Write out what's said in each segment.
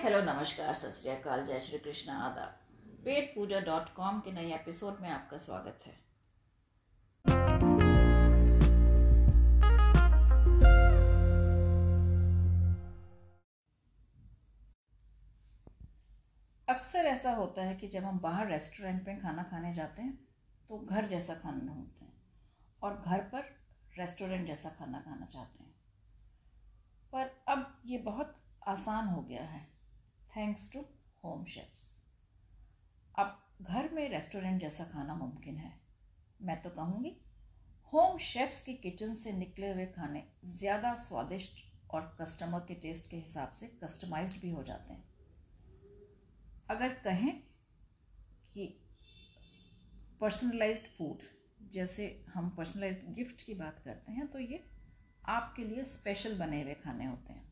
Hello, नमस्कार, सत श्री अकाल, जय श्री कृष्ण, आदाब। पेट पूजा डॉट कॉम के नए एपिसोड में आपका स्वागत है। अक्सर ऐसा होता है कि जब हम बाहर रेस्टोरेंट में खाना खाने जाते हैं तो घर जैसा खाना ढूंढते हैं, और घर पर रेस्टोरेंट जैसा खाना खाना चाहते हैं। पर अब ये बहुत आसान हो गया है। थैंक्स टू होम शेफ्स अब घर में रेस्टोरेंट जैसा खाना मुमकिन है। मैं तो कहूँगी होम शेफ्स की किचन से निकले हुए खाने ज़्यादा स्वादिष्ट और कस्टमर के टेस्ट के हिसाब से कस्टमाइज्ड भी हो जाते हैं। अगर कहें कि पर्सनलाइज्ड फ़ूड जैसे हम पर्सनलाइज्ड गिफ्ट की बात करते हैं तो ये आपके लिए स्पेशल बने हुए खाने होते हैं।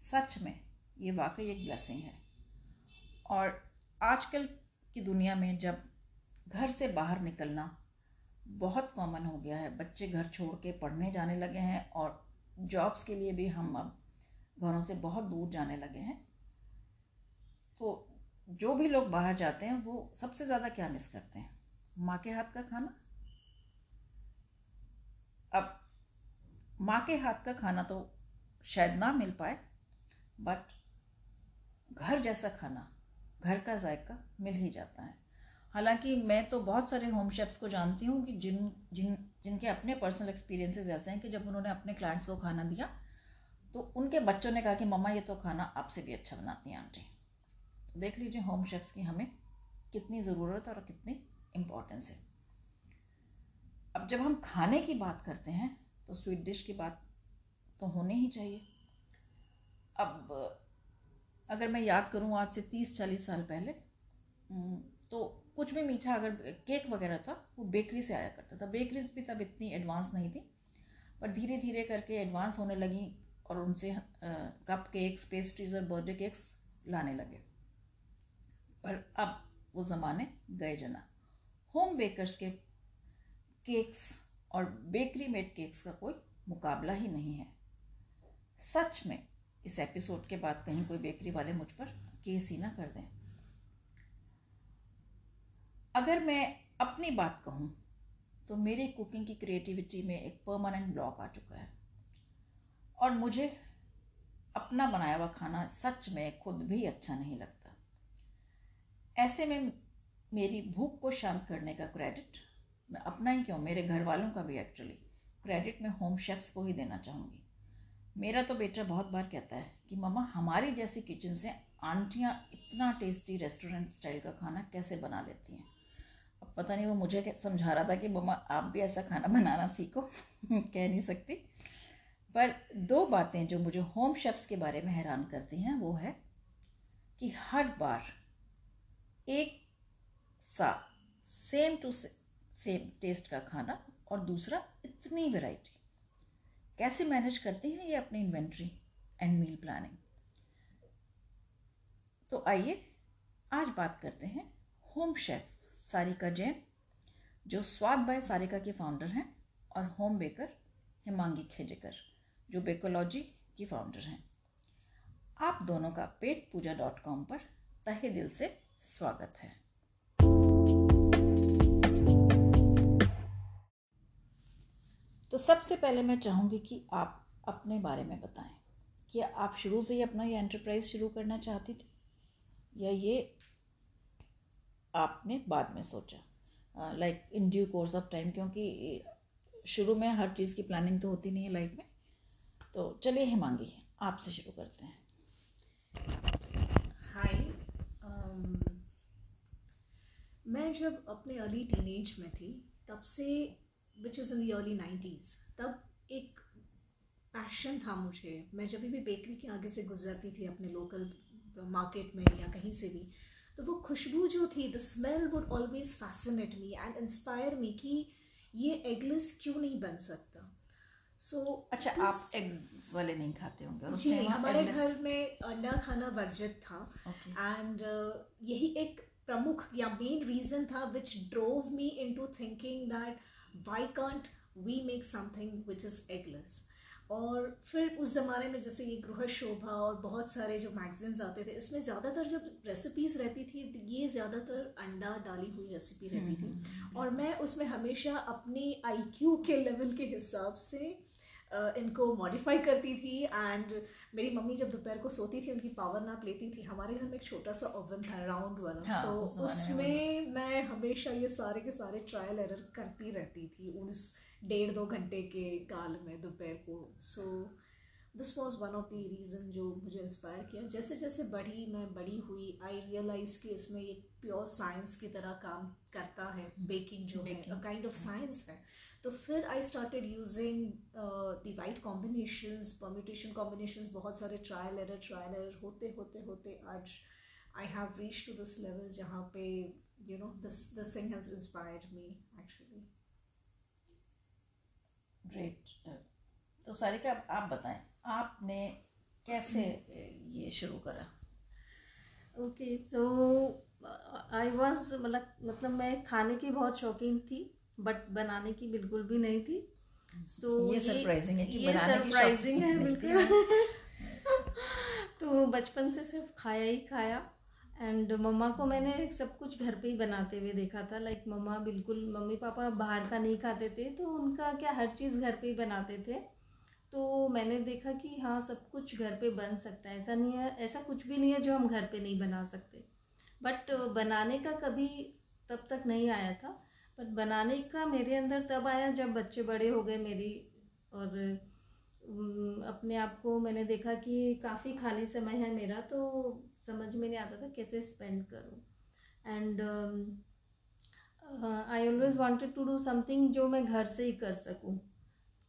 सच में ये वाकई एक ब्लेसिंग है। और आजकल की दुनिया में जब घर से बाहर निकलना बहुत कॉमन हो गया है, बच्चे घर छोड़ के पढ़ने जाने लगे हैं और जॉब्स के लिए भी हम अब घरों से बहुत दूर जाने लगे हैं। तो जो भी लोग बाहर जाते हैं, वो सबसे ज़्यादा क्या मिस करते हैं? माँ के हाथ का खाना? अब माँ के हाथ का खाना तो शायद ना मिल पाए बट घर जैसा खाना, घर का जायका मिल ही जाता है। हालाँकि मैं तो बहुत सारे होम शेफ्स को जानती हूँ कि जिन जिन, जिनके अपने पर्सनल एक्सपीरियंसेस ऐसे हैं कि जब उन्होंने अपने क्लाइंट्स को खाना दिया तो उनके बच्चों ने कहा कि, मम्मा, ये तो खाना आपसे भी अच्छा बनाती हैं आंटी। तो देख लीजिए होम शेफ्स की हमें कितनी ज़रूरत और कितनी इम्पोर्टेंस है। अब जब हम खाने की बात करते हैं तो स्वीट डिश की बात तो होनी ही चाहिए। अब अगर मैं याद करूँ आज से तीस चालीस साल पहले तो कुछ भी मीठा अगर केक वगैरह था, वो बेकरी से आया करता था। बेकरीज भी तब इतनी एडवांस नहीं थी, पर धीरे धीरे करके एडवांस होने लगी और उनसे कप केक्स पेस्ट्रीज और बर्थडे केक्स लाने लगे। पर अब वो ज़माने गए जना। होम बेकर्स के केक्स और बेकरी मेड केक्स का कोई मुकाबला ही नहीं है। सच में इस एपिसोड के बाद कहीं कोई बेकरी वाले मुझ पर केस ही ना कर दें। अगर मैं अपनी बात कहूँ तो मेरी कुकिंग की क्रिएटिविटी में एक परमानेंट ब्लॉक आ चुका है। और मुझे अपना बनाया हुआ खाना सच में खुद भी अच्छा नहीं लगता। ऐसे में मेरी भूख को शांत करने का क्रेडिट मैं अपना ही क्यों? मेरे घर वालों का भी एक्चुअली क्रेडिट मैं होम शेफ्स को ही देना चाहूँगी। मेरा तो बेटा बहुत बार कहता है कि मम्मा, हमारी जैसी किचन से आंटियाँ इतना टेस्टी रेस्टोरेंट स्टाइल का खाना कैसे बना लेती हैं? अब पता नहीं वो मुझे समझा रहा था कि मम्मा, आप भी ऐसा खाना बनाना सीखो। कह नहीं सकती। पर दो बातें जो मुझे होम शेफ्स के बारे में हैरान करती हैं, वो है कि हर बार एक सा सेम टू सेम टेस्ट का खाना और दूसरा इतनी वैरायटी कैसे मैनेज करते हैं ये अपनी इन्वेंट्री एंड मील प्लानिंग तो आइए आज बात करते हैं होम शेफ सारिका जैन, जो स्वाद बाय सारिका के फाउंडर हैं, और होम बेकर हिमांगी खेजेकर, जो बेकोलॉजी की फाउंडर हैं। आप दोनों का पेट पूजा डॉट कॉम पर तहे दिल से स्वागत है। तो सबसे पहले मैं चाहूँगी कि आप अपने बारे में बताएँ क्या आप शुरू से ही अपना ये एंटरप्राइज शुरू करना चाहती थी? या ये आपने बाद में सोचा? Like in due course of time क्योंकि शुरू में हर चीज़ की प्लानिंग तो होती नहीं है लाइफ में। तो चलिए हिमांगी आपसे शुरू करते हैं। हाय um, मैं जब अपने अर्ली टीनेज में थी तब से which is in the early nineties तब एक पैशन था मुझे। मैं जब भी बेकरी के आगे से गुजरती थी अपने लोकल मार्केट में या कहीं से भी तो वो खुशबू जो थी the smell would always fascinate me and inspire me कि ये एगलेस क्यों नहीं बन सकता? सो so, अच्छा आप एग्स वाले नहीं खाते होंगे जी नहीं हमारे घर में अंडा खाना वर्जित था। And okay. uh, यही एक प्रमुख या मेन रीजन था which drove me into thinking that why can't we make something which is eggless? और फिर उस ज़माने में जैसे ये गृह शोभा और बहुत सारे जो मैगजीन्स आते थे इसमें ज़्यादातर जब रेसिपीज़ रहती थी ये ज़्यादातर अंडा डाली हुई रेसिपी रहती थी। हम्म, हम्म, हम्म, और मैं उसमें हमेशा अपने आईक्यू के लेवल के हिसाब से इनको मॉडिफाई करती थी एंड मेरी मम्मी जब दोपहर को सोती थी उनकी पावर नाप लेती थी हमारे घर में एक छोटा सा ओवन था राउंड वाला। हाँ, तो उस उसमें मैं हमेशा ये सारे के सारे ट्रायल एरर करती रहती थी उस डेढ़ दो घंटे के काल में दोपहर को। So this was one of the reason जो मुझे इंस्पायर किया। जैसे जैसे बढ़ी मैं बड़ी हुई आई रियलाइज़ कि इसमें एक प्योर साइंस की तरह काम करता है बेकिंग जो baking. है काइंड ऑफ़ साइंस है। तो फिर I started using the right combinations permutation combinations बहुत सारे ट्रायल एरर ट्रायल एरर होते होते होते आज I have reach to this level जहाँ पे you know this this thing has inspired me actually great तो सारिका आप बताएँ। आपने कैसे ये शुरू करा? ओके सो आई वाज मतलब मतलब मैं खाने की बहुत शौकीन थी बट बनाने की बिल्कुल भी नहीं थी। सो so, ये सरप्राइजिंग है कि ये सरप्राइजिंग है बिल्कुल। तो बचपन से सिर्फ़ खाया ही खाया। एंड मम्मा को मैंने सब कुछ घर पे ही बनाते हुए देखा था। लाइक like, मम्मा बिल्कुल मम्मी पापा बाहर का नहीं खाते थे तो उनका क्या हर चीज़ घर पे ही बनाते थे। तो मैंने देखा कि हाँ सब कुछ घर पे बन सकता है। ऐसा नहीं है, ऐसा कुछ भी नहीं है जो हम घर पे नहीं बना सकते। बट बनाने का कभी तब तक नहीं आया था। बट बनाने का मेरे अंदर तब आया जब बच्चे बड़े हो गए मेरी और अपने आप को मैंने देखा कि काफ़ी खाली समय है मेरा तो समझ में नहीं आता था कैसे स्पेंड करूँ। And I always wanted to do something जो मैं घर से ही कर सकूँ।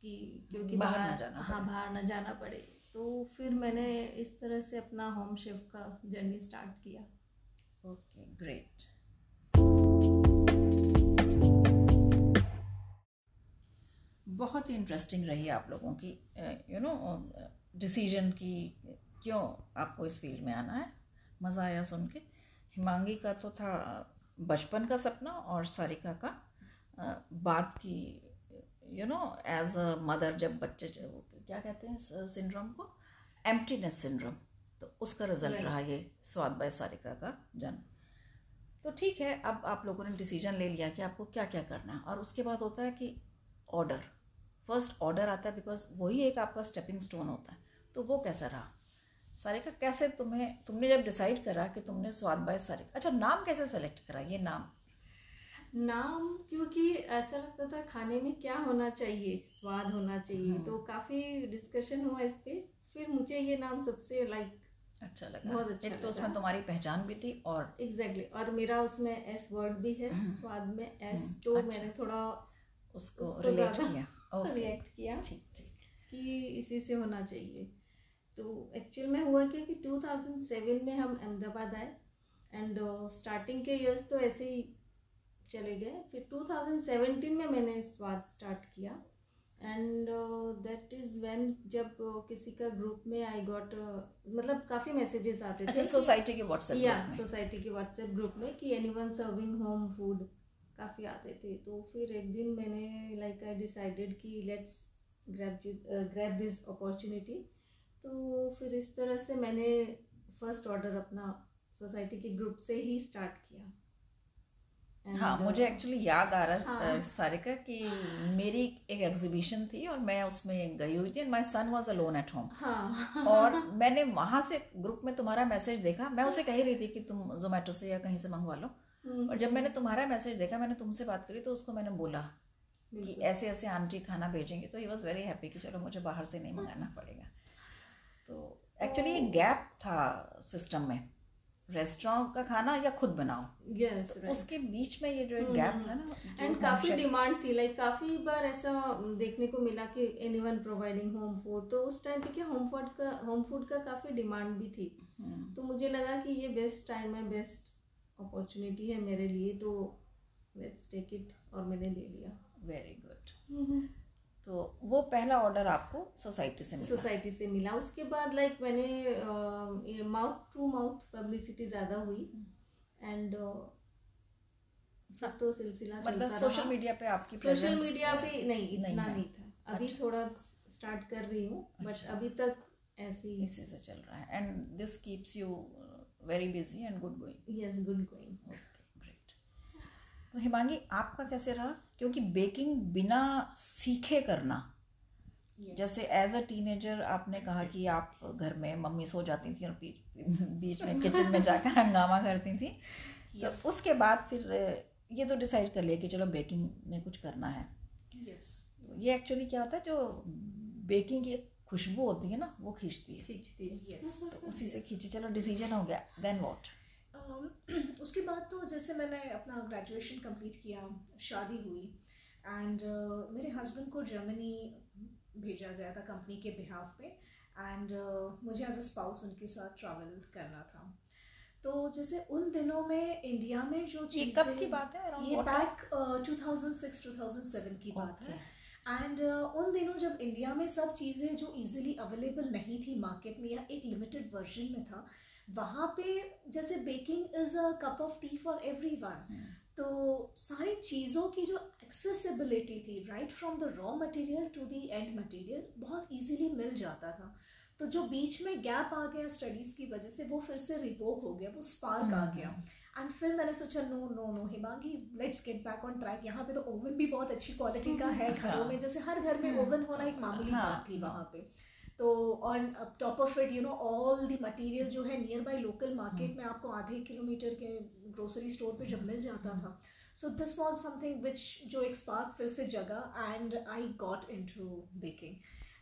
कि क्योंकि बाहर ना जाना हाँ बाहर ना जाना पड़े। तो फिर मैंने इस तरह से अपना होम शेफ का जर्नी स्टार्ट किया। Okay great. बहुत ही इंटरेस्टिंग रही आप लोगों की यू नो डिसीज़न की क्यों आपको इस फ़ील्ड में आना है? मज़ा आया सुन के। हिमांगी का तो था बचपन का सपना और सारिका का बात की you know as a mother जब बच्चे क्या कहते हैं सिंड्रोम को? एम्प्टीनेस सिंड्रोम तो उसका रिज़ल्ट right. रहा ये स्वाद बाय सारिका का जन्म। तो ठीक है अब आप लोगों ने डिसीज़न ले लिया कि आपको क्या क्या करना है। और उसके बाद होता है कि ऑर्डर फ़र्स्ट ऑर्डर आता है बिकॉज़ वही एक आपका स्टेपिंग स्टोन होता है। तो वो कैसा रहा? सारिका कैसे तुम्हें तुमने जब डिसाइड करा कि तुमने स्वाद बाय सारिका अच्छा नाम कैसे सेलेक्ट करा? ये नाम। नाम क्योंकि ऐसा लगता था खाने में क्या होना चाहिए स्वाद होना चाहिए। हम्म। तो काफ़ी डिस्कशन हुआ इस पर फिर मुझे ये नाम सबसे लाइक अच्छा लगा। बहुत अच्छा एक तो उसमें तुम्हारी पहचान भी थी और एग्जैक्टली exactly, और मेरा उसमें एस वर्ड भी है हम्म। स्वाद में एस हम्म, तो अच्छा। मैंने थोड़ा उसको रिलेट किया। रिलेट किया ठीक ठीक। कि इसी से होना चाहिए। तो एक्चुअल में हुआ क्या कि 2007 में हम अहमदाबाद आए। एंड स्टार्टिंग uh, के ईयर्स तो ऐसे ही चले गए। फिर 2017 में मैंने स्वाद स्टार्ट किया। एंड दैट इज़ व्हेन जब uh, किसी का ग्रुप में आई गॉट uh, मतलब काफ़ी मैसेजेस आते थे सोसाइटी के व्हाट्सएप या सोसाइटी के व्हाट्सएप ग्रुप में कि anyone serving home food काफ़ी आते थे। तो फिर एक दिन मैंने लाइक आई डिसाइडेड कि let's grab grab this opportunity तो फिर इस तरह से मैंने फ़र्स्ट ऑर्डर अपना सोसाइटी के ग्रुप से ही स्टार्ट किया। हाँ मुझे एक्चुअली याद आ रहा हाँ, सारिका कि मेरी एक एग्जीबिशन थी और मैं उसमें गई हुई थी and my son was alone at home और मैंने वहाँ से ग्रुप में तुम्हारा मैसेज देखा। मैं उसे कह रही थी कि तुम जोमेटो से या कहीं से मंगवा लो। हम्म। और जब मैंने तुम्हारा मैसेज देखा मैंने तुमसे बात करी तो उसको मैंने बोला कि ऐसे ऐसे आंटी खाना भेजेंगे। तो ही वॉज़ वेरी हैप्पी कि चलो मुझे बाहर से नहीं मंगाना पड़ेगा। तो एक्चुअली एक गैप था सिस्टम में। रेस्टोरेंट का खाना या खुद बनाओ। Yes, तो right. उसके बीच में ये जो एक गैप था ना एंड काफ़ी डिमांड थी लाइक काफ़ी बार ऐसा देखने को मिला कि एनीवन प्रोवाइडिंग होम फ़ूड तो उस टाइम पे क्या होम फ़ूड का होम फ़ूड का काफ़ी डिमांड भी थी। hmm. तो मुझे लगा कि ये बेस्ट टाइम है बेस्ट अपॉर्चुनिटी है मेरे लिए तो लेट्स टेक इट और मैंने ले लिया। वेरी गुड तो वो पहला ऑर्डर आपको सोसाइटी से मिला। सोसाइटी से मिला। उसके बाद लाइक like, मैंने माउथ टू माउथ पब्लिसिटी ज़्यादा हुई। एंड सब तो सिलसिला मतलब सोशल मीडिया पे आपकी सोशल मीडिया पे नहीं इतना नहीं, नहीं नहीं था। अभी अच्छा। थोड़ा स्टार्ट कर रही हूँ बट अच्छा। अभी तक ऐसी इसी से चल रहा है। And this keeps you very busy and good going yes good going great तो हिमांगी आपका कैसे रहा? क्योंकि बेकिंग बिना सीखे करना। Yes. जैसे एज अ टीनेजर आपने कहा कि आप घर में मम्मी सो जाती थी और बीच बीच में किचन में जाकर हंगामा करती थी। तो उसके बाद फिर ये तो डिसाइड कर लिया कि चलो बेकिंग में कुछ करना है। यस तो ये एक्चुअली क्या होता है जो बेकिंग की खुशबू होती है ना वो खींचती है। खींचती है यस तो उसी से खींची चलो डिसीज़न हो गया देन वॉट उसके बाद तो जैसे मैंने अपना ग्रेजुएशन कंप्लीट किया शादी हुई एंड uh, मेरे हस्बैंड को जर्मनी भेजा गया था कंपनी के बिहाफ पे एंड uh, मुझे एज अ स्पाउस उनके साथ ट्रैवल करना था तो जैसे उन दिनों में इंडिया में जो ये चीज़ें कब की बात है ये what time? बैक 2006 2007 की बात है. एंड उन दिनों जब इंडिया में सब चीज़ें जो इजीली अवेलेबल नहीं थी मार्केट में या एक लिमिटेड वर्जन में था वहाँ पे जैसे baking is a cup of tea for everyone तो सारी चीज़ों की जो एक्सेसिबिलिटी थी right from the raw material to the end material बहुत इजीली मिल जाता था। तो जो बीच में गैप आ गया स्टडीज़ की वजह से वो फिर से रिवोक हो गया वो स्पार्क आ गया। एंड फिर मैंने सोचा no no no Himangi let's get back on track यहाँ पे तो ओवन भी बहुत अच्छी क्वालिटी का है घरों में जैसे हर घर में ओवन होना एक मामूली हाँ, बात थी हाँ। वहाँ पे। तो on top of it you know all the material जो है नियर बाई लोकल मार्केट में आपको आधे किलोमीटर के ग्रोसरी स्टोर पे जब मिल जाता था। So this was something which जो एक स्पार्क फिर से जगा and I got into baking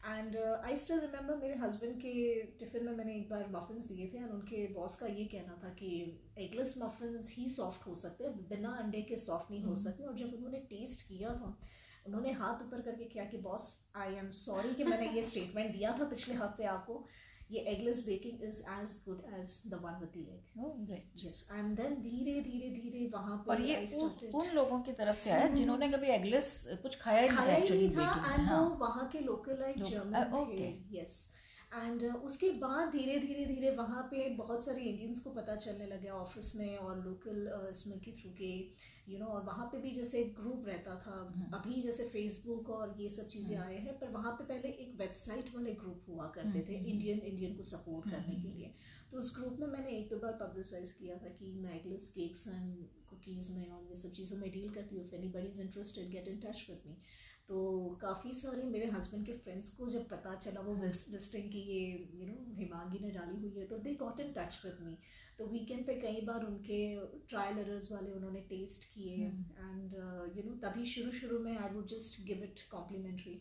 and I still remember मेरे हस्बैंड के टिफ़िन में मैंने एक बार मफिन्स दिए थे एंड उनके बॉस का ये कहना था कि एगलेस मफिन्स ही सॉफ्ट हो सकते हैं बिना अंडे के सॉफ्ट नहीं हो सकते और जब उन्होंने टेस्ट किया था उन्होंने हाथ ऊपर करके किया कि बॉस आई एम सॉरी कि मैंने ये स्टेटमेंट दिया था पिछले हफ़्ते आपको। ये eggless baking is as good as the one with the egg yes and then धीरे धीरे धीरे वहाँ पर और ये उन, उन लोगों की तरफ़ से आया जिन्होंने कभी एगलेस कुछ खाया ही नहीं था एक्चुअली बेकिंग एंड हाँ। वो वहाँ के लोकलाइट लाइक जर्मन ओके थे। यस एंड उसके बाद धीरे धीरे धीरे वहाँ पे बहुत सारे इंडियंस को पता चलने लगे ऑफ़िस में और लोकल इसमें के थ्रू के यू नो और वहाँ पे भी जैसे एक ग्रुप रहता था हम्म। अभी जैसे फेसबुक और ये सब चीज़ें आए हैं पर वहाँ पे पहले एक वेबसाइट वाले ग्रुप हुआ करते थे हम्म। इंडियन इंडियन को सपोर्ट करने के हम्म। लिए तो उस ग्रुप में मैंने एक दो बार पब्लिसाइज किया था कि मैं एगलेस केक्स एंड कुकीज़ में और ये सब चीज़ों में डील करती हूँ anybody is interested get in touch with me तो काफ़ी सारे मेरे हस्बैंड के फ्रेंड्स को जब पता चला वो विजिटिंग की ये यू नो हिमांगी ने डाली हुई है तो they got in touch with me तो वीकेंड पे कई बार उनके ट्रायल एरर्स वाले उन्होंने टेस्ट किए एंड यू नो तभी शुरू शुरू में I would just give it complimentary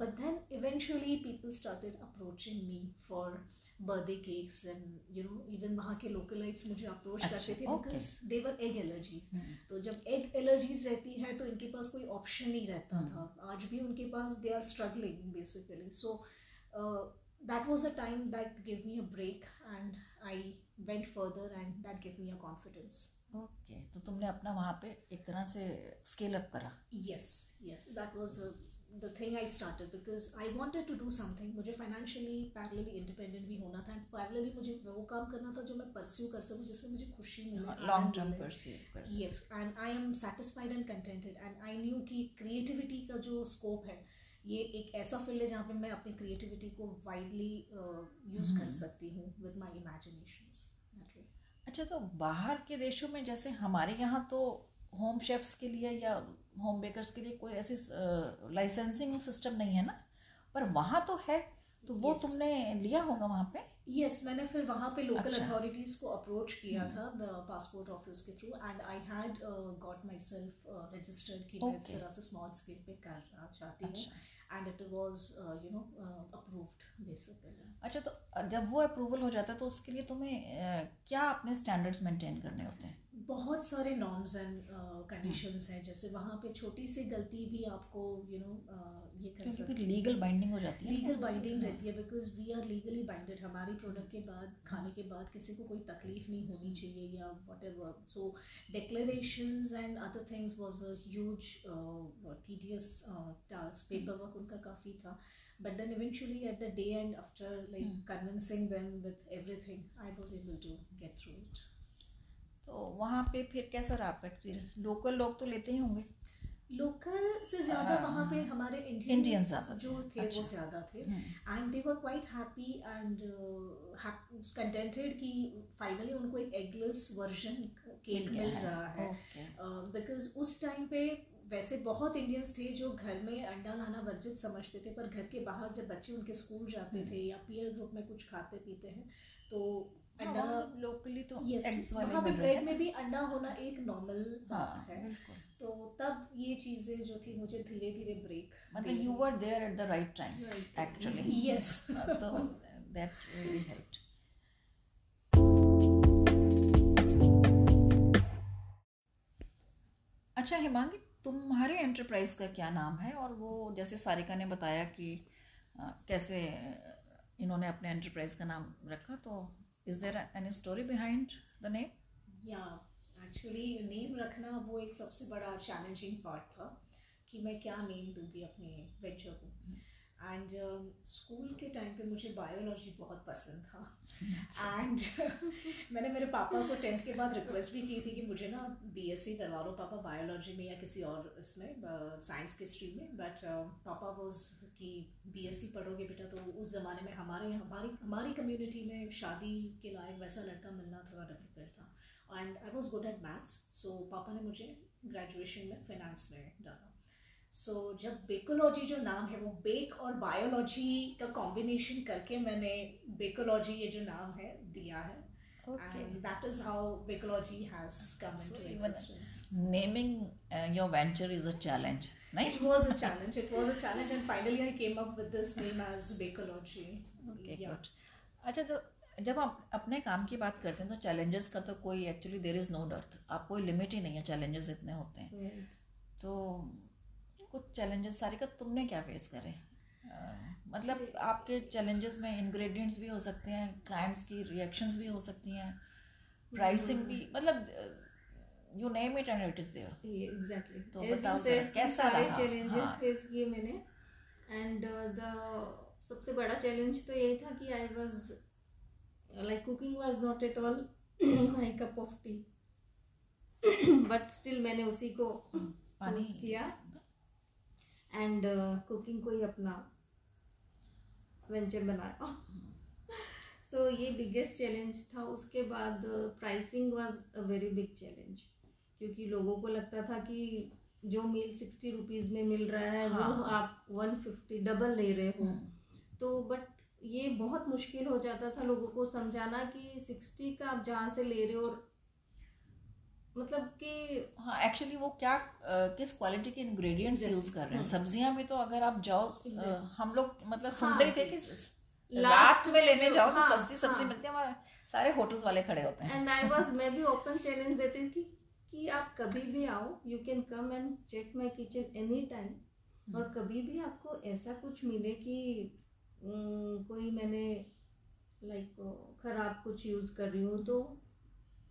but then eventually people started approaching me for birthday cakes and you know even वहाँ के लोकलाइट्स मुझे अप्रोच अच्छा, करते थे. Because they were egg allergies. तो जब एग एलर्जीज रहती है तो इनके पास कोई ऑप्शन नहीं रहता हम्म। था। आज भी उनके पास they are struggling basically so that was a time that give me a break and I went further and that give me a confidence okay तो तुमने अपना वहाँ पे एक तरह से स्केल अप करा। Yes yes. That was the thing I start because I wanted to do something मुझे फाइनेंशियली पैरलली इंडिपेंडेंट भी होना था एंड पैरलली मुझे वो काम करना था जो मैं परस्यू कर सकूँ जिससे मुझे खुशी मिले long term yes and I am satisfied and contented and I knew की क्रिएटिविटी का जो स्कोप है ये एक ऐसा फ़ील्ड है जहाँ पर मैं अपनी क्रिएटिविटी को वाइडली यूज़ uh, कर हम्म। सकती हूँ विद माई इमेजिनेशन अच्छा तो बाहर के देशों में जैसे हमारे यहाँ तो होम शेफ्स के लिए या होम बेकर्स के लिए कोई ऐसी लाइसेंसिंग सिस्टम नहीं है ना पर वहाँ तो है तो वो Yes. तुमने लिया होगा वहाँ पे यस yes, मैंने फिर वहाँ पे लोकल अच्छा। अथॉरिटीज को अप्रोच किया हम्म। था पासपोर्ट ऑफ़िस के through and I had got myself registered कि मैं इस. तरह से स्मॉल स्केल पे करना चाहती हूँ अच्छा and it was you know approved basically अच्छा तो जब वो अप्रूवल हो जाता है तो उसके लिए तुम्हें अ, क्या अपने स्टैंडर्ड्स मेंटेन करने होते हैं बहुत सारे नॉर्म्स एंड कंडीशंस हैं। जैसे वहाँ पे छोटी सी गलती भी आपको you you know know, uh, ये कर सकती है। लीगल बाइंडिंग हो जाती है लीगल बाइंडिंग रहती है because we are legally binded हमारी प्रोडक्ट के बाद खाने के बाद किसी को कोई तकलीफ़ नहीं होनी चाहिए या whatever so declaration and other things was as tedious task paperwork उनका काफ़ी था। But then eventually at the day end after like convincing them with everything I was able to get through it तो वहाँ पे फिर कैसा रहा आपका एक्सपीरियंस लोकल लोग तो लेते ही होंगे। लोकल से ज़्यादा हाँ, वहाँ पे हमारे इंडियन जो थे अच्छा। वो ज़्यादा थे। हम्म, and they were quite happy and contented कि फाइनली उनको एक एगलेस वर्जन केक मिल रहा है। बिकॉज़ उस टाइम पे वैसे बहुत इंडियंस थे जो घर में अंडा लाना वर्जित समझते थे पर घर के बाहर जब बच्चे उनके स्कूल जाते थे या पीयर ग्रुप में कुछ खाते पीते हैं तो अंडा लोकली तो यस वहाँ पे ब्रेड में भी अंडा होना एक नॉर्मल बात हाँ है। तो तब ये चीज़ें जो थी मुझे धीरे धीरे ब्रेक मतलब you were there at the right time actually yes तो दैट रियली हेल्प्ड अच्छा हिमांगी तुम्हारे एंटरप्राइज का क्या नाम है? और वो जैसे सारिका ने बताया कि अ, कैसे इन्होंने अपने एंटरप्राइज का नाम रखा तो is there any story behind the name या एक्चुअली नेम रखना वो एक सबसे बड़ा चैलेंजिंग पार्ट था कि मैं क्या नेम दूँगी अपने वेंचर को। एंड स्कूल के टाइम पे मुझे बायोलॉजी बहुत पसंद था। एंड मैंने मेरे पापा को टेंथ के बाद रिक्वेस्ट भी की थी कि मुझे ना बीएससी करवा लो पापा बायोलॉजी में या किसी और इसमें साइंस के स्ट्रीम में। बट पापा वॉज़ कि बीएससी पढ़ोगे बेटा तो उस ज़माने में हमारे हमारी हमारी कम्युनिटी में शादी के लायक वैसा लड़का मिलना थोड़ा डिफ़िकल्ट था। And I was good at maths so पापा ने मुझे ग्रेजुएशन में फाइनेंस में डाला। सो so, जब बेकोलॉजी जो नाम है वो बेक और बायोलॉजी का कॉम्बिनेशन करके मैंने बेकोलॉजी ये जो नाम है दिया है and that is how Bacology has come So into even- existence. Naming your venture is a challenge नहीं It was a challenge. It was a challenge, and finally I came up with this name as Bacology. Okay yeah. Good अच्छा तो जब आप अपने काम की बात करते हैं तो चैलेंजेस का तो कोई actually there is no dearth आप कोई लिमिट ही नहीं है चैलेंजेस इतने होते हैं तो कुछ चैलेंजेस सारी का तुमने क्या फेस करे? मतलब आपके चैलेंजेस में इंग्रेडिएंट्स भी हो सकते हैं क्लाइंट्स की रिएक्शंस भी हो सकती हैं प्राइसिंग भी मतलब you name it and it is there exactly तो बताओ जरा, कैसा सारे रहा? चैलेंजेस हाँ। फेस किए मैंने। एंड द सबसे बड़ा चैलेंज तो यही था कि I was like cooking was not at all my cup of tea but still मैंने उसी को पानी किया। एंड कुकिंग को ही अपना वेंचर बनाया सो ये बिगेस्ट चैलेंज था उसके बाद pricing was a very big challenge क्योंकि लोगों को लगता था कि जो मील सिक्सटी रुपीज़ में मिल रहा है हाँ। वो। आप वन फिफ्टी डबल ले रहे हो हम्म, तो बट ये बहुत मुश्किल हो जाता था लोगों को समझाना कि सिक्सटी का आप जहाँ से ले रहे हो और मतलब कि हाँ एक्चुअली वो क्या अ, किस क्वालिटी के इंग्रेडिएंट्स यूज़ कर रहे हैं हम्म। सब्ज़ियाँ भी तो अगर आप जाओ Exactly. हम लोग मतलब हाँ, सुनते ही थे कि रात में लेने जाओ तो हाँ, सस्ती सब्ज़ी हाँ। मिलती है वहाँ सारे होटल्स वाले खड़े होते हैं एंड आई वाज मैं भी ओपन चैलेंज देती थी कि आप कभी भी आओ you can come and check my kitchen any time और कभी भी आपको ऐसा कुछ मिले कि कोई मैंने लाइक खराब कुछ यूज़ कर रही हूँ तो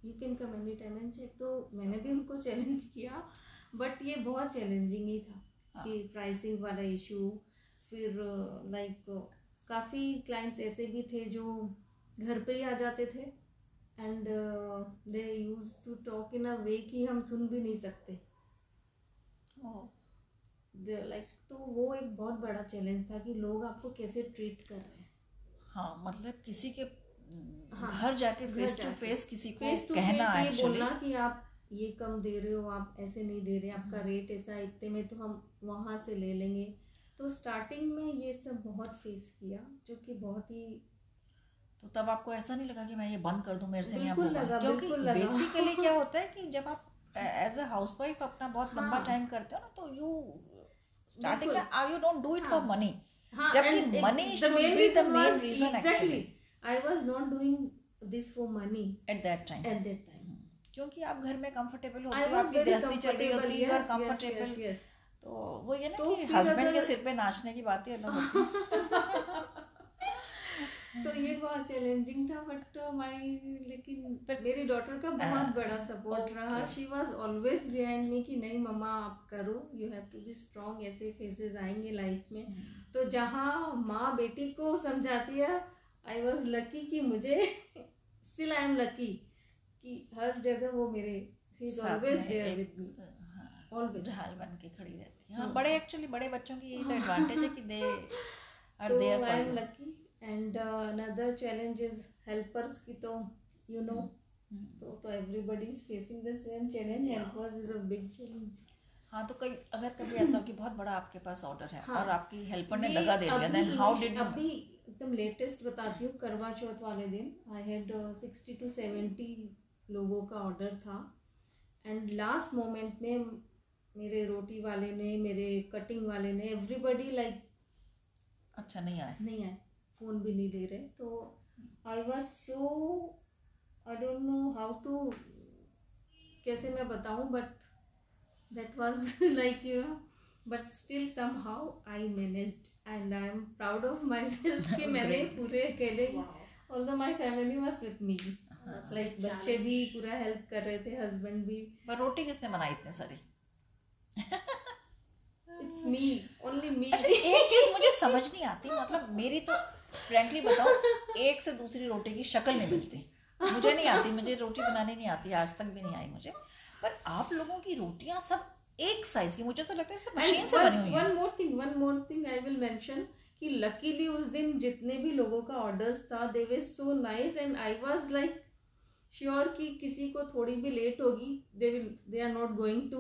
you can come any time and check तो मैंने भी उनको चैलेंज किया बट ये बहुत चैलेंजिंग ही था हाँ। कि प्राइसिंग वाला इशू फिर लाइक काफ़ी क्लाइंट्स ऐसे भी थे जो घर पे ही आ जाते थे and they use to talk in a way कि हम सुन भी नहीं सकते। लाइक तो वो एक बहुत बड़ा चैलेंज था कि लोग आपको कैसे ट्रीट कर रहे हैं। हाँ मतलब किसी के हाँ, घर जाके फेस टू फेस किसी को टू कहना ये बोलना कि आप ये कम दे रहे हो आप ऐसे नहीं दे रहे आपका। रेट ऐसा इतने में तो हम वहाँ से ले लेंगे। तो स्टार्टिंग में ये सब बहुत फेस किया जो कि बहुत ही तो तब आपको ऐसा नहीं लगा कि मैं ये बंद कर दूँ मेरे से नहीं होगा लगा, क्योंकि बेसिकली क्या होता है कि जब आप एज अ हाउसवाइफ अपना बहुत लंबा हाँ। टाइम करते हो ना तो यू स्टार्टिंग में बिल्कुल। You don't do it for हाँ। मनी हाँ जबकि and it- money the should main be the was not doing this for money at that time at that time. क्योंकि आप घर में कंफर्टेबल होते हो आपकी गृहस्थी चल रही होती है और कंफर्टेबल तो वो ये ना तो कि हस्बैंड के सिर पे नाचने की बात ही अलग होती है। तो ये बहुत चैलेंजिंग था बट माय लेकिन But- मेरी डॉटर का हाँ, बहुत बड़ा सपोर्ट रहा। She was always behind me कि नहीं मम्मा आप करो you have to be strong ऐसे फेजेस आएँगे लाइफ में। तो जहाँ माँ बेटी को समझाती है आई वॉज़ लकी कि मुझे स्टिल आई एम लकी कि हर जगह वो मेरे ऑलवेज देयर विद मी हाँ, ऑलवेज ढाल बन के खड़ी रहती है। हाँ बड़े एक्चुअली बड़े बच्चों की यही तो एडवांटेज है कि दे आर तो there I am lucky and another challenge is helpers की तो यू नो तो तो everybody is facing the same challenge helpers is a big challenge हाँ तो कई अगर कभी ऐसा हो कि बहुत बड़ा आपके पास ऑर्डर है हाँ। और आपकी हेल्पर ने लगा दे दिया देन हाउ डिड यू अभी एकदम लेटेस्ट बताती हूँ करवा चौथ वाले दिन। I had sixty to seventy लोगों का ऑर्डर था। एंड लास्ट मोमेंट में मेरे रोटी वाले ने मेरे कटिंग वाले ने एवरीबडी लाइक like, अच्छा नहीं आए। नहीं आए। फ़ोन भी नहीं ले रहे। तो I was so I don't know how to कैसे मैं बताऊँ but that was like you know but still somehow I managed and I am proud of myself कि मैंने पूरे अकेले although my family was with me like बच्चे भी पूरा हेल्प कर रहे थे हस्बैंड भी. पर रोटी किसने बनाई इतने सारी? इट्स मी ओनली मी एक चीज़ मुझे समझ नहीं आती मतलब मेरी तो फ्रैंकली बताओ एक से दूसरी रोटी की शक्ल नहीं मिलती। मुझे नहीं आती मुझे रोटी बनानी नहीं आती आज तक भी नहीं आई मुझे। पर आप लोगों की रोटियाँ सब एक साइज़ की मुझे तो लगता है मशीन से बनी हुई one more thing one more thing I will mention कि लकीली उस दिन जितने भी लोगों का ऑर्डर्स था they were so nice and I was like sure कि किसी को थोड़ी भी लेट होगी they will they are not going to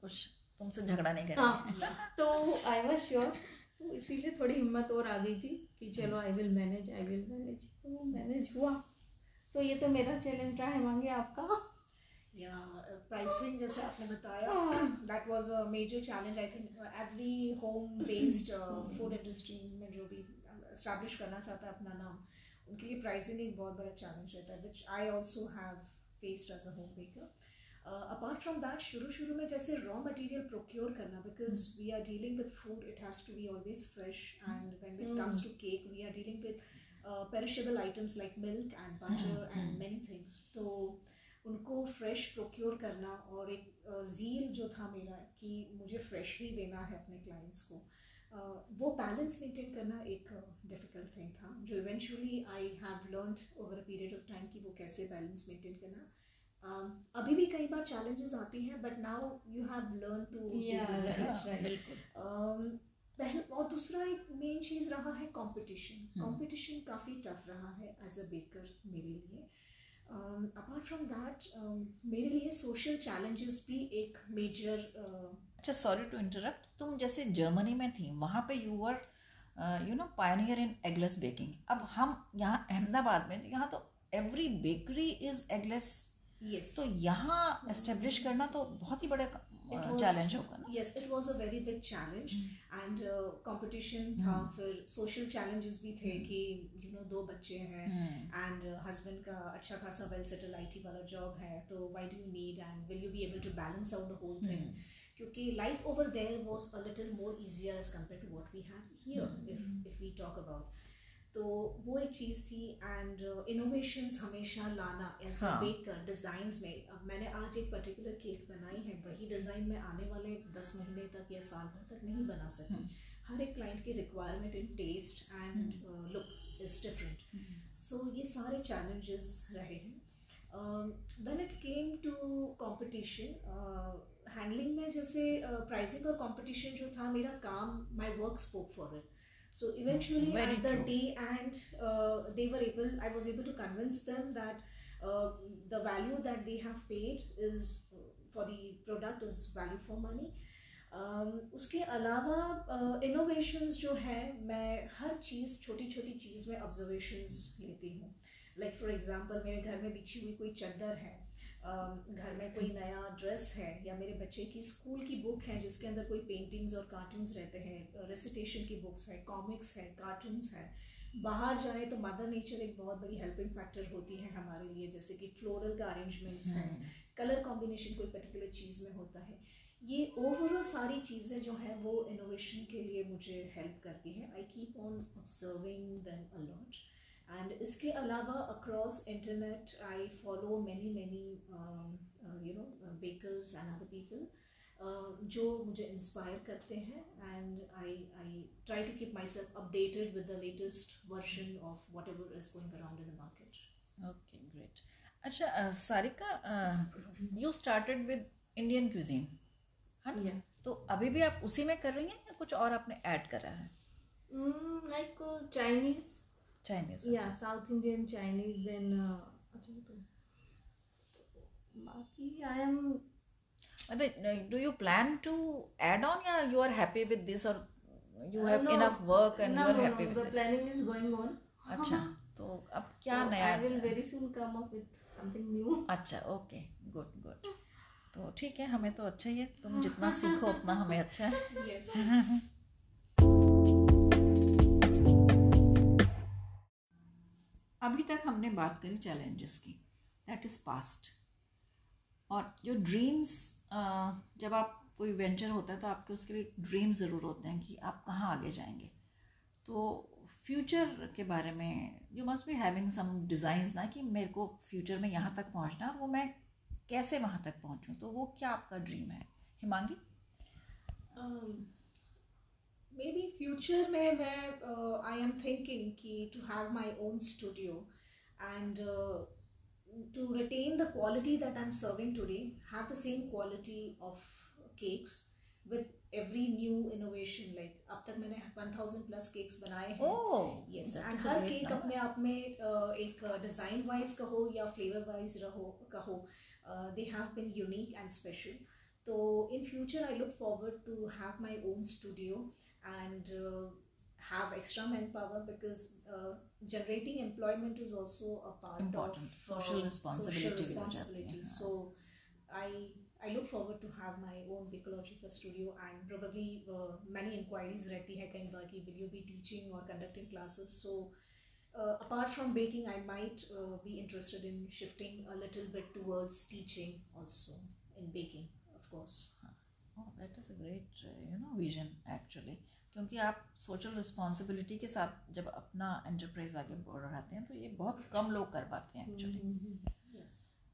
कुछ तुमसे झगड़ा नहीं करेंगे। हाँ तो आई वाज श्योर तो इसीलिए थोड़ी हिम्मत और आ गई थी कि चलो I will manage I will manage तो मैनेज हुआ। सो so, ये तो मेरा चैलेंज रहा है मांगे आपका? या प्राइसिंग जैसे आपने बताया। That was a major challenge I think every home based food industry में जो भी एस्टैब्लिश करना चाहता है अपना नाम उनके लिए प्राइसिंग एक बहुत बड़ा चैलेंज रहता है which I also have faced as a home baker apart from that शुरू शुरू में जैसे रॉ मटेरियल प्रोक्योर करना because we are dealing with food it has to be always fresh and when it comes to cake we are dealing with perishable items like milk and butter and many things तो उनको fresh procure करना और एक जील जो था मेरा कि मुझे फ्रेश ही देना है अपने क्लाइंट्स को uh, वो बैलेंस मेंटेन करना एक डिफ़िकल्ट थिंग था जो eventually I have learn over a period of time कि वो कैसे बैलेंस मेंटेन करना। um, अभी भी कई बार चैलेंजेस आती हैं but now you have learn to पहले और दूसरा एक मेन चीज़ रहा है कंपटीशन। कंपटीशन काफ़ी टफ रहा है एज अ बेकर मेरे लिए। अपार्ट फ्रॉम दैट मेरे लिए सोशल चैलेंजेस भी एक मेजर अच्छा सॉरी टू इंटरप्ट तुम जैसे जर्मनी में थी वहाँ पे you were you know pioneer in eggless baking अब हम यहाँ अहमदाबाद में यहाँ तो every bakery is eggless yes तो यहाँ एस्टेब्लिश करना तो बहुत ही बड़ा चैलेंज होगा ना? Yes it was a very big challenge and competition था फिर सोशल चैलेंजेस भी थे कि यू नो दो बच्चे हैं एंड हस्बैंड का अच्छा खासा वेल सेटल आईटी वाला जॉब है तो why do you need and will you be able to balance out the whole thing क्योंकि life over there was a little more easier as compare to what we have here if if we talk about तो वो एक चीज़ थी and innovations हमेशा लाना अ हाँ। Baker designs में अब मैंने आज एक पर्टिकुलर केक बनाई है वही डिज़ाइन मैं आने वाले दस महीने तक या साल भर तक नहीं बना सकती। हर एक क्लाइंट की requirement in taste and look is different so ये सारे चैलेंजेस रहे हैं। When it came to uh, handling में जैसे प्राइसिंग और कंपटीशन जो था मेरा काम my work spoke for it so eventually Very at the true. day and uh, they were able i was able to convince them that uh, the value that they have paid is uh, for the product is value for money um, उसके अलावा innovations जो है मैं हर चीज़ छोटी छोटी चीज़ में observations लेती हूँ लाइक फॉर एग्जांपल मेरे घर में बिछी हुई कोई चादर है um, घर में कोई नया ड्रेस है या मेरे बच्चे की स्कूल की बुक है जिसके अंदर कोई पेंटिंग्स और कार्टून्स रहते हैं रेसिटेशन की बुक्स है कॉमिक्स है कार्टून्स है बाहर जाए तो मदर नेचर एक बहुत बड़ी हेल्पिंग फैक्टर होती है हमारे लिए जैसे कि फ्लोरल का अरेंजमेंट्स है कलर कॉम्बिनेशन कोई पर्टिकुलर चीज़ में होता है। ये ओवरऑल सारी चीज़ें जो हैं वो इनोवेशन के लिए मुझे हेल्प करती हैं। I keep on observing them a lot and इसके अलावा across internet I follow many many you know bakers and other people जो मुझे इंस्पायर करते हैं and I I try to keep myself updated with the latest version of whatever is going around in the market okay great अच्छा Sarika you started with Indian cuisine है ना? Yeah. तो अभी भी आप उसी में कर रही हैं या कुछ और आपने ऐड करा है? Mm, like uh, चाइनीज़ या साउथ इंडियन चाइनीज़ देन बाकी आई एम मतलब do you plan to add on या you are happy with this और you have enough work and you are happy with the planning is going on अच्छा तो अब क्या so, नया I will very soon come up with something new अच्छा okay good good तो ठीक है हमें तो अच्छा ही है तुम जितना सीखो उतना हमें अच्छा है। Yes yes. अभी तक हमने बात करी चैलेंजेस की दैट इज़ पास्ट और जो ड्रीम्स जब आप कोई वेंचर होता है तो आपके उसके लिए ड्रीम ज़रूर होते हैं कि आप कहाँ आगे जाएँगे। तो फ्यूचर के बारे में you must be having some designs ना कि मेरे को फ्यूचर में यहाँ तक पहुँचना और वो मैं कैसे वहाँ तक पहुँचूँ? तो वो क्या आपका ड्रीम है? हिमांगी? Um, फ्यूचर में मैं आई एम थिंकिंग कि to have my own studio and to retain the quality that I am serving today have the same quality of cakes with every new innovation like अब तक मैंने one thousand plus cakes बनाए हैं। Yes and हर cake अपने आप में एक डिज़ाइन वाइज कहो या फ्लेवर वाइज रहो कहो they have been unique and special तो in future I look forward to have my own studio And have extra manpower because uh, generating employment is also a part Important. of Social uh, responsibility social भी हो जाती है, responsibility. हाँ. So I I look forward to have my own Bicology का studio and probably uh, many inquiries रहती है कई बार कि will you be teaching or conducting classes. So uh, apart from baking, I might uh, be interested in shifting a little bit towards teaching also in baking, of course. That is a great you know vision actually क्योंकि आप social responsibility के साथ जब अपना enterprise आगे बढ़ाते हैं तो ये बहुत कम लोग कर पाते हैं actually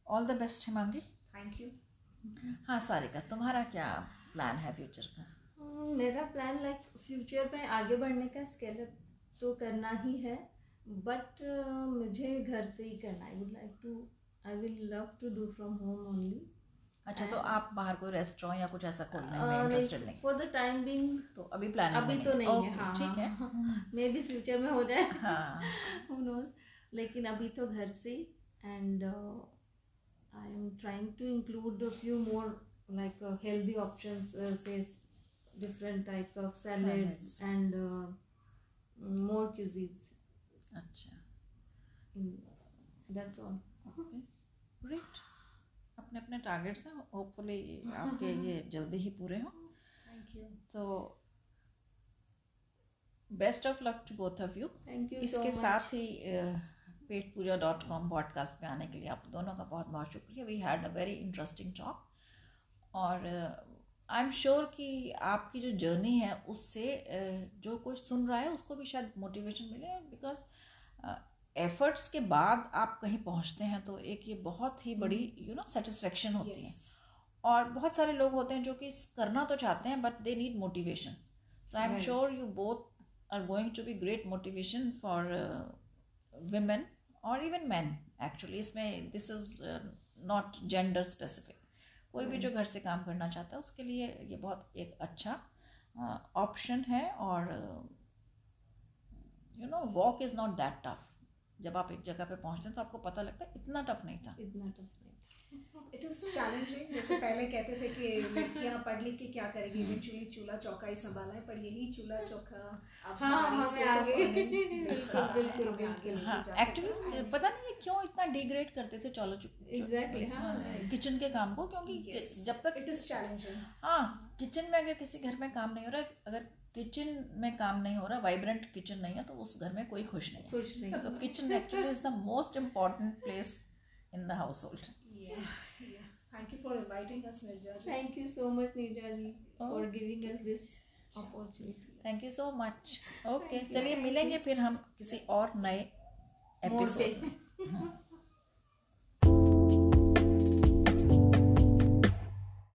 all the best Himangi. Thank you हाँ सारिका तुम्हारा क्या प्लान है फ्यूचर का? Uh, मेरा प्लान लाइक फ्यूचर में आगे बढ़ने का स्केल तो करना ही है बट uh, मुझे घर से ही करना I would like to I will love to do from home only अच्छा तो आप बाहर कोई रेस्टोरेंट या कुछ ऐसा खोलने में इंटरेस्टेड नहीं फॉर द टाइम बिंग तो अभी प्लान अभी तो नहीं है। हाँ ठीक है। मे बी फ्यूचर में हो जाए। हाँ। Who knows? लेकिन अभी तो घर से and I am trying to include a few more like uh, healthy options uh, say different types of salads, Salads. and uh, more cuisines. अच्छा in, that's all. ग्रेट अपने अपने टारगेट्स हैं hopefully आपके ये जल्दी ही पूरे हों। Thank you. तो best of luck to both of you you so इसके much. साथ ही पेट पूजा डॉट कॉम पॉडकास्ट पे आने के लिए आप दोनों का बहुत बहुत शुक्रिया। We had a very interesting talk और आई एम श्योर कि आपकी जो जर्नी है उससे uh, जो कुछ सुन रहा है उसको भी शायद मोटिवेशन मिले बिकॉज़ एफर्ट्स के बाद आप कहीं पहुँचते हैं तो एक ये बहुत ही बड़ी यू नो सेटिस्फेक्शन होती yes. है। और बहुत सारे लोग होते हैं जो कि करना तो चाहते हैं but they need motivation so I am sure you both are going to be great motivation for uh, women or even men actually. इसमें this is not gender specific कोई भी जो घर से काम करना चाहता है उसके लिए ये बहुत एक अच्छा ऑप्शन है और you know walk is not that tough जब आप एक जगह पे पहुँचते हैं तो आपको पता लगता है इतना टफ नहीं था इतना नहीं इट इज़ चैलेंजिंग जैसे पहले कहते थे कि लड़कियाँ पढ़ लिख के क्या करेगी इवेंचुअली चूल्हा चौका ही संभाला है पर यही चूल्हा चौका अब हाँ, हमें आगे- बिल्कुल। लेके हाँ है। पता नहीं क्यों इतना डिग्रेड करते थे चलो Exactly, हाँ, किचन के काम को क्योंकि जब तक It is challenging. हाँ किचन में अगर किसी घर में काम नहीं हो रहा है अगर किचन में काम नहीं हो रहा वाइब्रेंट किचन नहीं है तो उस घर में कोई खुश नहीं है। खुश नहीं so kitchen actually is the most important place in the household. Thank you for inviting us, Nirja. thank you so much Nija ji for Oh. giving us this opportunity. Thank you so much okay चलिए मिलेंगे फिर हम किसी और नए episode में।